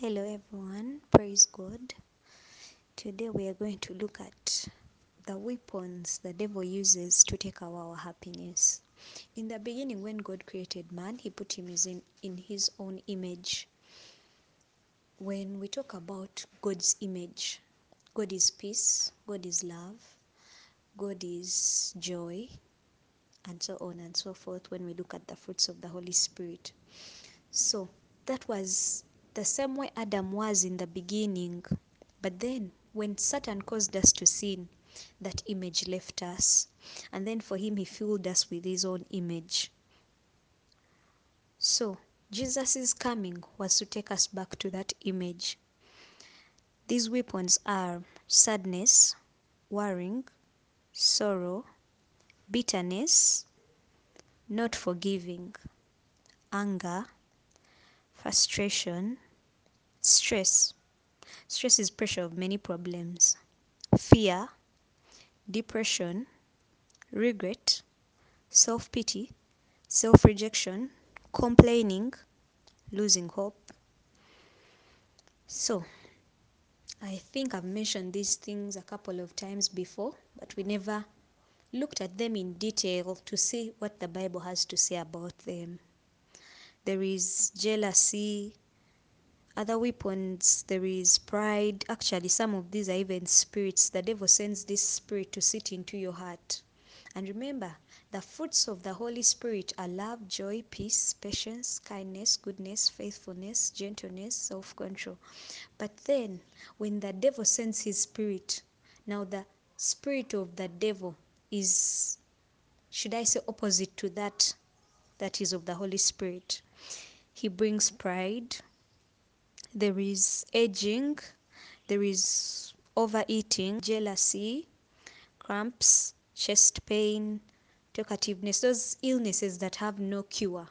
Hello everyone, praise God. Today we are going to look at the weapons the devil uses to take away our happiness. In the beginning, when God created man, he put him in, in his own image. When we talk about God's image, God is peace, God is love, God is joy, and so on and so forth when we look at the fruits of the Holy Spirit. So that was the same way Adam was in the beginning. But then, when Satan caused us to sin, that image left us. And then for him, he filled us with his own image. So, Jesus' coming was to take us back to that image. These weapons are sadness, worrying, sorrow, bitterness, not forgiving, anger, frustration, stress. Stress is pressure of many problems. Fear, depression, regret, self pity, self rejection, complaining, losing hope. So, I think I've mentioned these things a couple of times before, but we never looked at them in detail to see what the Bible has to say about them. There is jealousy, other weapons, there is pride. Actually, some of these are even spirits. The devil sends this spirit to sit into your heart. And remember, the fruits of the Holy Spirit are love, joy, peace, patience, kindness, goodness, faithfulness, gentleness, self control. But then, when the devil sends his spirit, now the spirit of the devil is, should I say, opposite to that that is of the Holy Spirit. He brings pride, there is aging, there is overeating, jealousy, cramps, chest pain, talkativeness, those illnesses that have no cure.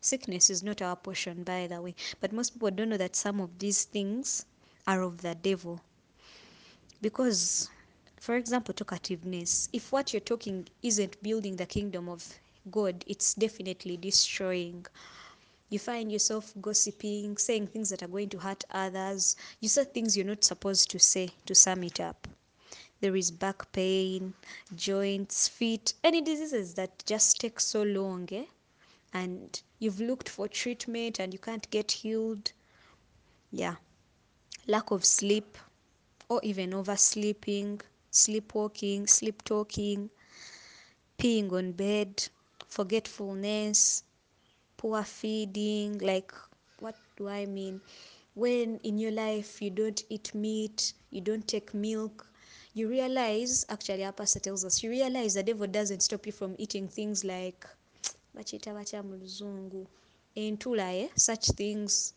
Sickness is not our portion, by the way, but most people don't know that some of these things are of the devil. Because, for example, talkativeness, if what you're talking isn't building the kingdom of God, it's definitely destroying you find yourself gossiping, saying things that are going to hurt others. You say things you're not supposed to say, to sum it up. There is back pain, joints, feet, any diseases that just take so long, eh? And you've looked for treatment and you can't get healed. Yeah. Lack of sleep, or even oversleeping, sleepwalking, sleep talking, peeing on bed, forgetfulness, poor feeding like what do i mean? When in your life you don't eat meat you don't take milk you realize actually our pastor tells us you realize the devil doesn't stop you from eating things like bachita bacha mu luzungu entula eh? such things.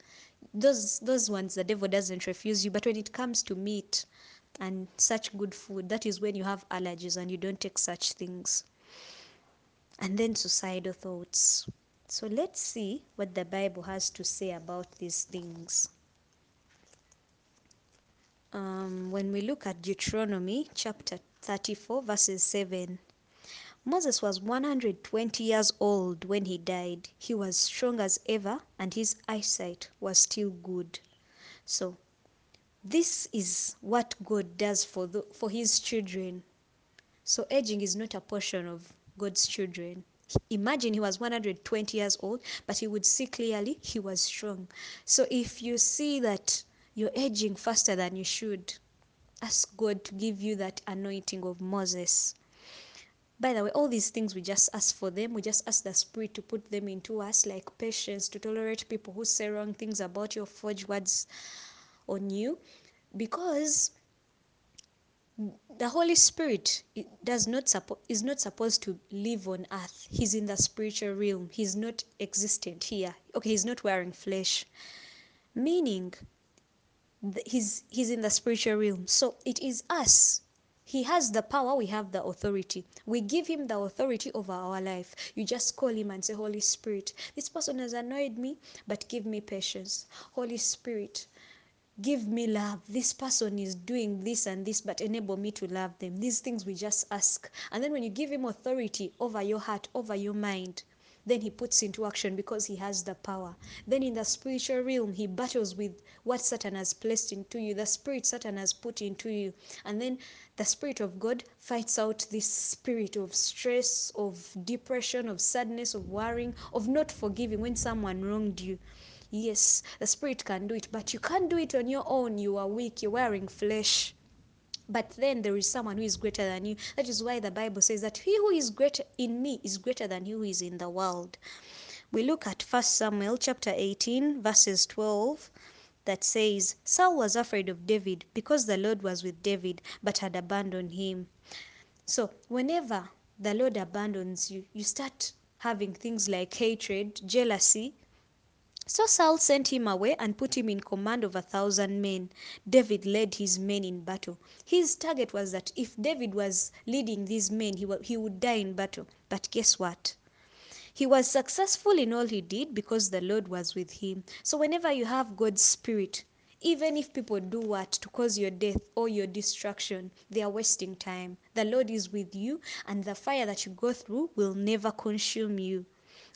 Those those ones the devil doesn't refuse you but when it comes to meat and such good food that is when you have allergies and you don't take such things. And then suicidal thoughts so let's see what the Bible has to say about these things. Um, when we look at Deuteronomy chapter 34, verses 7, Moses was 120 years old when he died. He was strong as ever, and his eyesight was still good. So, this is what God does for, the, for his children. So, aging is not a portion of God's children. Imagine he was 120 years old, but he would see clearly he was strong. So if you see that you're aging faster than you should, ask God to give you that anointing of Moses. By the way, all these things we just ask for them. We just ask the Spirit to put them into us, like patience, to tolerate people who say wrong things about you, forge words on you, because the Holy Spirit does not suppo- is not supposed to live on earth. He's in the spiritual realm. He's not existent here. Okay, he's not wearing flesh. Meaning he's he's in the spiritual realm. So it is us. He has the power, we have the authority. We give him the authority over our life. You just call him and say, Holy Spirit, this person has annoyed me, but give me patience. Holy Spirit, give me love. This person is doing this and this, but enable me to love them. These things we just ask. And then when you give him authority over your heart, over your mind, then he puts into action because he has the power. Then in the spiritual realm, he battles with what Satan has placed into you, the spirit Satan has put into you. And then the Spirit of God fights out this spirit of stress, of depression, of sadness, of worrying, of not forgiving when someone wronged you. Yes, the Spirit can do it, but you can't do it on your own. You are weak, you're wearing flesh. But then there is someone who is greater than you. That is why the Bible says that he who is greater in me is greater than he who is in the world. We look at 1 Samuel chapter 18, verses 12 that says, Saul was afraid of David because the Lord was with David but had abandoned him. So, whenever the Lord abandons you, you start having things like hatred, jealousy. So Saul sent him away and put him in command of a thousand men. David led his men in battle. His target was that if David was leading these men, he, he would die in battle. But guess what? He was successful in all he did because the Lord was with him. So, whenever you have God's Spirit, even if people do what to cause your death or your destruction, they are wasting time. The Lord is with you, and the fire that you go through will never consume you.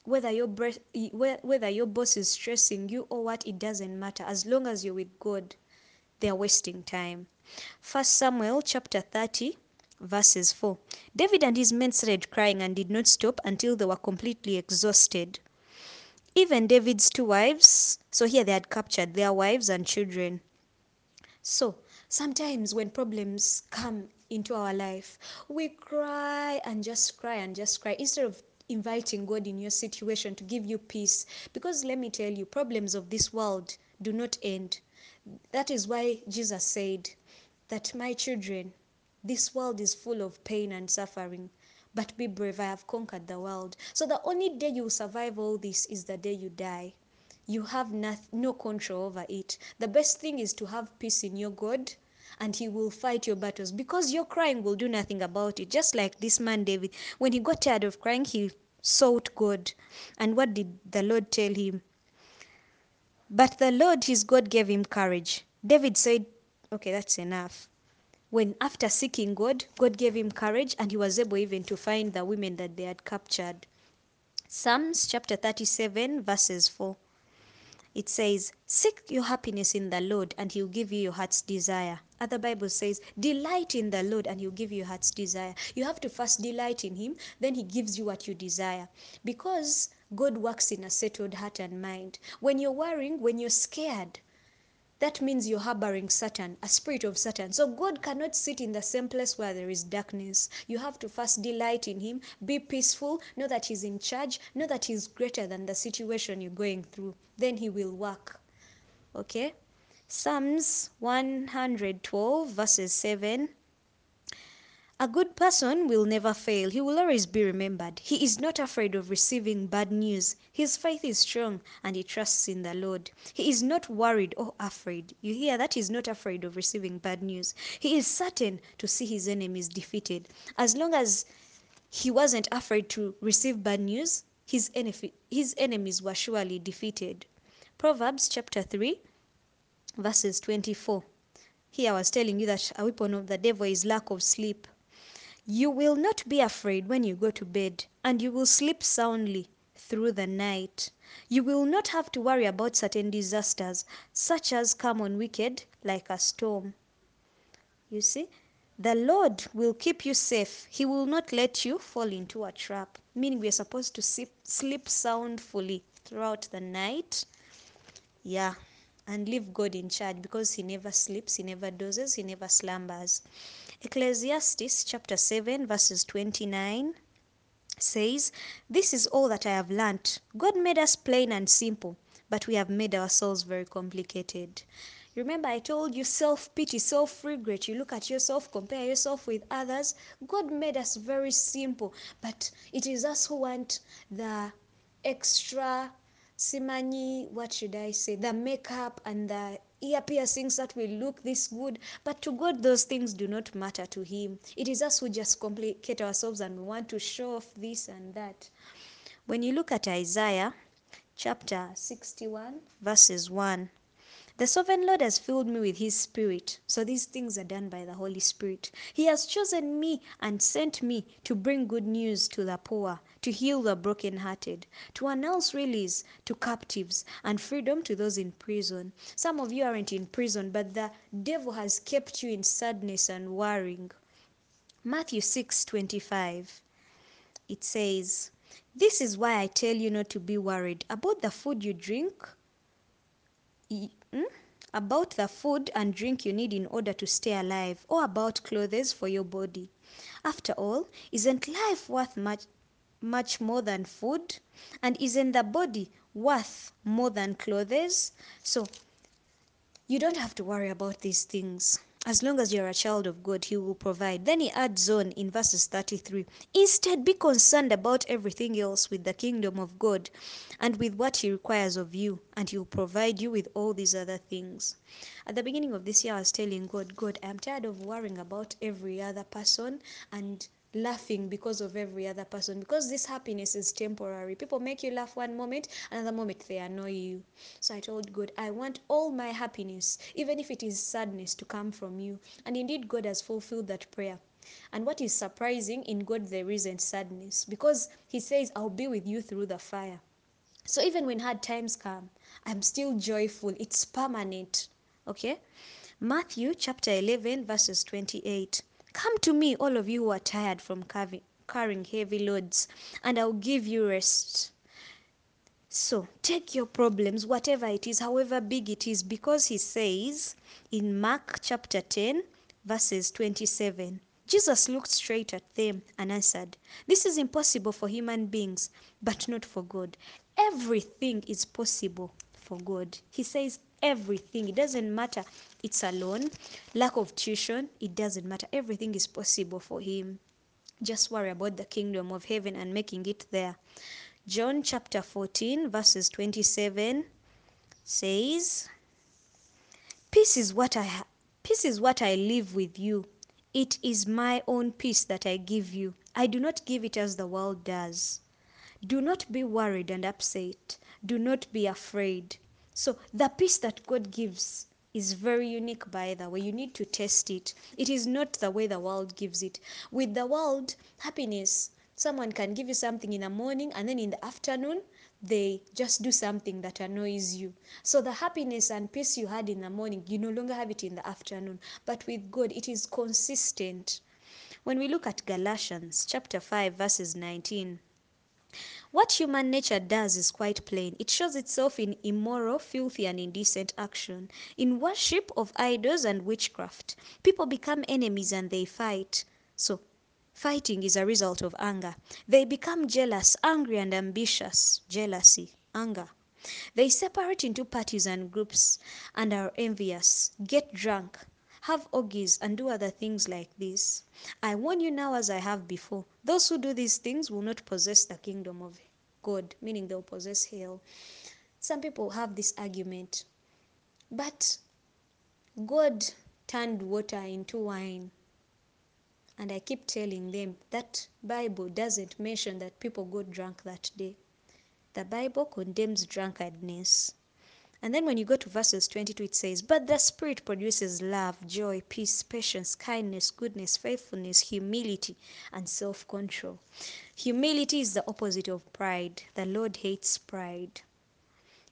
Whether your whether your boss is stressing you or what, it doesn't matter. As long as you're with God, they are wasting time. First Samuel chapter 30 verses 4. David and his men started crying and did not stop until they were completely exhausted. Even David's two wives, so here they had captured their wives and children. So, sometimes when problems come into our life, we cry and just cry and just cry instead of inviting God in your situation to give you peace. Because let me tell you, problems of this world do not end. That is why Jesus said that my children, this world is full of pain and suffering. But be brave, I have conquered the world. So the only day you survive all this is the day you die. You have no, no control over it. The best thing is to have peace in your God and he will fight your battles because your crying will do nothing about it. Just like this man David, when he got tired of crying, he sought God. And what did the Lord tell him? But the Lord his God gave him courage. David said, Okay, that's enough when after seeking God, God gave him courage and he was able even to find the women that they had captured. Psalms chapter 37, verses 4. It says, Seek your happiness in the Lord and he'll give you your heart's desire. Other Bible says, Delight in the Lord and he'll give you your heart's desire. You have to first delight in him, then he gives you what you desire. Because God works in a settled heart and mind. When you're worrying, when you're scared, that means you're harboring Satan, a spirit of Satan. So God cannot sit in the same place where there is darkness. You have to first delight in Him, be peaceful, know that He's in charge, know that He's greater than the situation you're going through. Then He will work. Okay? Psalms 112, verses 7 a good person will never fail. He will always be remembered. He is not afraid of receiving bad news. His faith is strong and he trusts in the Lord. He is not worried or afraid. You hear that? He is not afraid of receiving bad news. He is certain to see his enemies defeated. As long as he wasn't afraid to receive bad news, his, his enemies were surely defeated. Proverbs chapter 3, verses 24. Here I was telling you that a weapon of the devil is lack of sleep. You will not be afraid when you go to bed, and you will sleep soundly through the night. You will not have to worry about certain disasters, such as come on wicked like a storm. You see, the Lord will keep you safe. He will not let you fall into a trap. Meaning, we are supposed to sleep, sleep soundfully throughout the night. Yeah, and leave God in charge because He never sleeps, He never dozes, He never slumbers. Ecclesiastes chapter 7, verses 29 says, This is all that I have learnt. God made us plain and simple, but we have made ourselves very complicated. Remember, I told you self pity, self regret. You look at yourself, compare yourself with others. God made us very simple, but it is us who want the extra simani, what should I say, the makeup and the ear piercings that will look this good. But to God, those things do not matter to Him. It is us who just complicate ourselves and we want to show off this and that. When you look at Isaiah chapter 61, verses 1, The sovereign Lord has filled me with His Spirit. So these things are done by the Holy Spirit. He has chosen me and sent me to bring good news to the poor, to heal the brokenhearted, to announce release to captives and freedom to those in prison. Some of you aren't in prison, but the devil has kept you in sadness and worrying. Matthew 6 25. It says, This is why I tell you not to be worried about the food you drink hmm? about the food and drink you need in order to stay alive, or about clothes for your body. After all, isn't life worth much, much more than food? And isn't the body worth more than clothes? So, you don't have to worry about these things. As long as you're a child of God, He will provide. Then He adds on in verses 33 Instead, be concerned about everything else with the kingdom of God and with what He requires of you, and He will provide you with all these other things. At the beginning of this year, I was telling God, God, I'm tired of worrying about every other person and laughing because of every other person because this happiness is temporary. People make you laugh one moment, another moment they annoy you. So I told God, I want all my happiness, even if it is sadness, to come from you. And indeed, God has fulfilled that prayer. And what is surprising, in God there isn't sadness because He says, I'll be with you through the fire. So even when hard times come, I'm still joyful. It's permanent. Okay? Matthew chapter 11, verses 28. Come to me, all of you who are tired from carrying heavy loads, and I'll give you rest. So take your problems, whatever it is, however big it is, because he says in Mark chapter 10, verses 27. Jesus looked straight at them and answered, This is impossible for human beings, but not for God. Everything is possible for God. He says everything. It doesn't matter. It's alone, lack of tuition. It doesn't matter. Everything is possible for Him. Just worry about the kingdom of heaven and making it there. John chapter 14, verses 27 says, Peace is what I ha- peace is what I live with you. It is my own peace that I give you. I do not give it as the world does. Do not be worried and upset. Do not be afraid. So, the peace that God gives is very unique, by the way. You need to test it. It is not the way the world gives it. With the world, happiness, someone can give you something in the morning and then in the afternoon, they just do something that annoys you. So the happiness and peace you had in the morning, you no longer have it in the afternoon. But with God, it is consistent. When we look at Galatians chapter 5 verses 19, what human nature does is quite plain. It shows itself in immoral, filthy, and indecent action, in worship of idols and witchcraft. People become enemies and they fight. So, fighting is a result of anger. They become jealous, angry, and ambitious. Jealousy, anger. They separate into parties and groups and are envious, get drunk, have orgies, and do other things like this. I warn you now, as I have before, those who do these things will not possess the kingdom of God, meaning they'll possess hell. Some people have this argument, but God turned water into wine. And I keep telling them that Bible doesn't mention that people got drunk that day. The Bible condemns drunkardness. And then when you go to verses 22, it says, But the Spirit produces love, joy, peace, patience, kindness, goodness, faithfulness, humility, and self control. Humility is the opposite of pride. The Lord hates pride.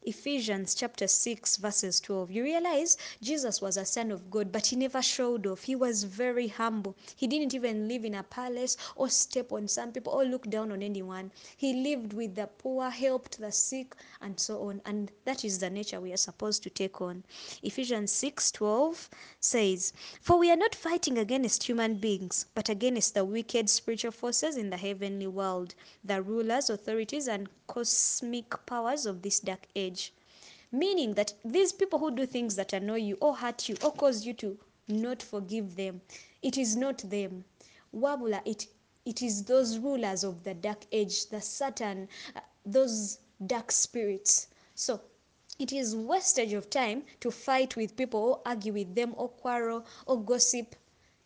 Ephesians chapter 6, verses 12. You realize Jesus was a son of God, but he never showed off. He was very humble. He didn't even live in a palace or step on some people or look down on anyone. He lived with the poor, helped the sick, and so on. And that is the nature we are supposed to take on. Ephesians 6 12 says, For we are not fighting against human beings, but against the wicked spiritual forces in the heavenly world, the rulers, authorities, and cosmic powers of this dark age. Meaning that these people who do things that annoy you or hurt you or cause you to not forgive them, it is not them. Wabula, it, it is those rulers of the dark age, the Satan, uh, those dark spirits. So it is wastage of time to fight with people or argue with them or quarrel or gossip.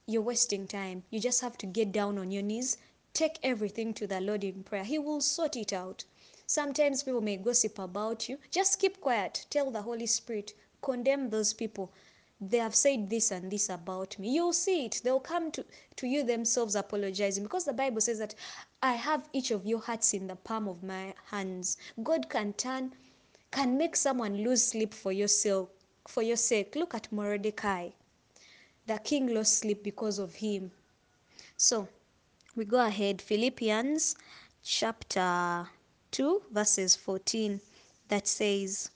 You're wasting time. You just have to get down on your knees, take everything to the Lord in prayer. He will sort it out. Sometimes people may gossip about you. Just keep quiet. Tell the Holy Spirit, condemn those people. They have said this and this about me. You'll see it. They'll come to, to you themselves apologizing because the Bible says that I have each of your hearts in the palm of my hands. God can turn, can make someone lose sleep for your sake. For your sake. Look at Mordecai. The king lost sleep because of him. So we go ahead. Philippians chapter 2, verses 14, that says,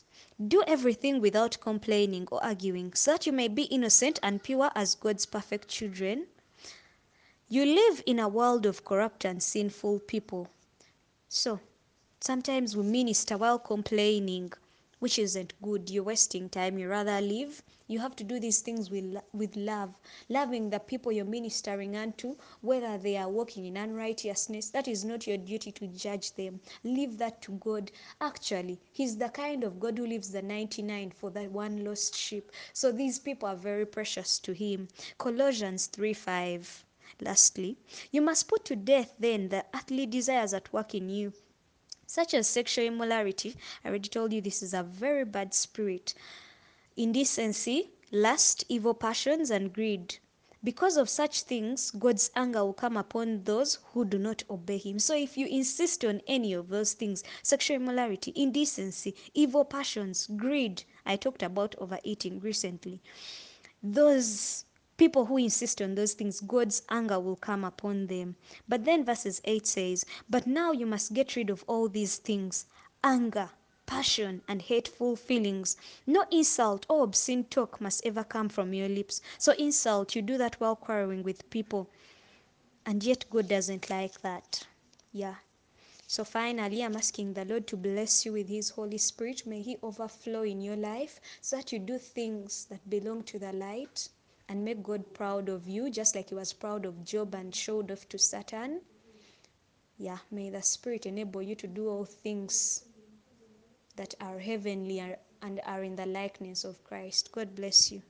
Do everything without complaining or arguing, so that you may be innocent and pure as God's perfect children. You live in a world of corrupt and sinful people. So, sometimes we minister while complaining, which isn't good. You're wasting time. You rather live. You have to do these things with, with love, loving the people you're ministering unto, whether they are walking in unrighteousness. That is not your duty to judge them. Leave that to God. Actually, He's the kind of God who leaves the 99 for that one lost sheep. So these people are very precious to Him. Colossians 3 5. Lastly, you must put to death then the earthly desires at work in you, such as sexual immorality. I already told you this is a very bad spirit. Indecency, lust, evil passions, and greed. Because of such things, God's anger will come upon those who do not obey Him. So, if you insist on any of those things sexual immorality, indecency, evil passions, greed I talked about overeating recently those people who insist on those things, God's anger will come upon them. But then verses 8 says, But now you must get rid of all these things anger, passion, and hateful feelings. No insult or obscene talk must ever come from your lips. So, insult, you do that while quarreling with people. And yet, God doesn't like that. Yeah. So finally, I'm asking the Lord to bless you with His Holy Spirit. May He overflow in your life so that you do things that belong to the light and make God proud of you, just like He was proud of Job and showed off to Satan. Yeah, may the Spirit enable you to do all things that are heavenly and are in the likeness of Christ. God bless you.